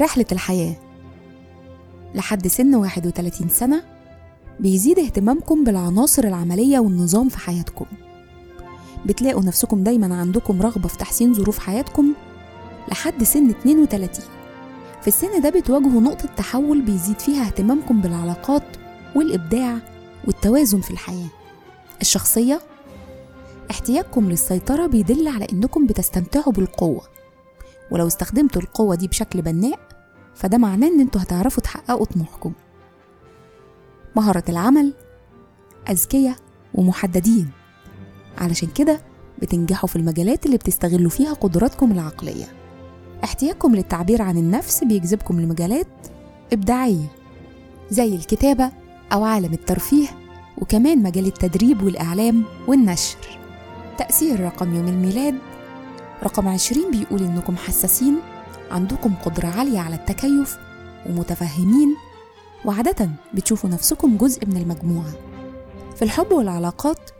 رحلة الحياة. لحد سن 31 سنة بيزيد اهتمامكم بالعناصر العملية والنظام في حياتكم. بتلاقوا نفسكم دايما عندكم رغبة في تحسين ظروف حياتكم لحد سن 32 في السن ده بتواجهوا نقطة تحول بيزيد فيها اهتمامكم بالعلاقات والإبداع والتوازن في الحياة. الشخصية احتياجكم للسيطرة بيدل على إنكم بتستمتعوا بالقوة. ولو استخدمتوا القوة دي بشكل بناء فده معناه إن أنتوا هتعرفوا تحققوا طموحكم. مهارة العمل أذكياء ومحددين. علشان كده بتنجحوا في المجالات اللي بتستغلوا فيها قدراتكم العقلية. احتياجكم للتعبير عن النفس بيجذبكم لمجالات إبداعية زي الكتابة أو عالم الترفيه وكمان مجال التدريب والإعلام والنشر. تأثير رقم يوم الميلاد رقم عشرين بيقول إنكم حساسين عندكم قدرة عالية على التكيف ومتفهمين. وعادة بتشوفوا نفسكم جزء من المجموعة. في الحب والعلاقات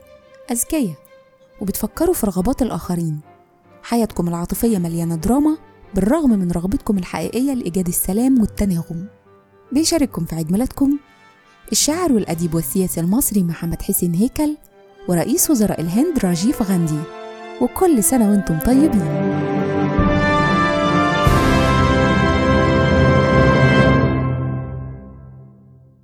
أذكياء وبتفكروا في رغبات الآخرين. حياتكم العاطفية مليانة دراما بالرغم من رغبتكم الحقيقية لإيجاد السلام والتناغم. بيشارككم في عيد ميلادكم الشاعر والأديب والسياسي المصري محمد حسين هيكل ورئيس وزراء الهند راجيف غاندي. وكل سنة وأنتم طيبين.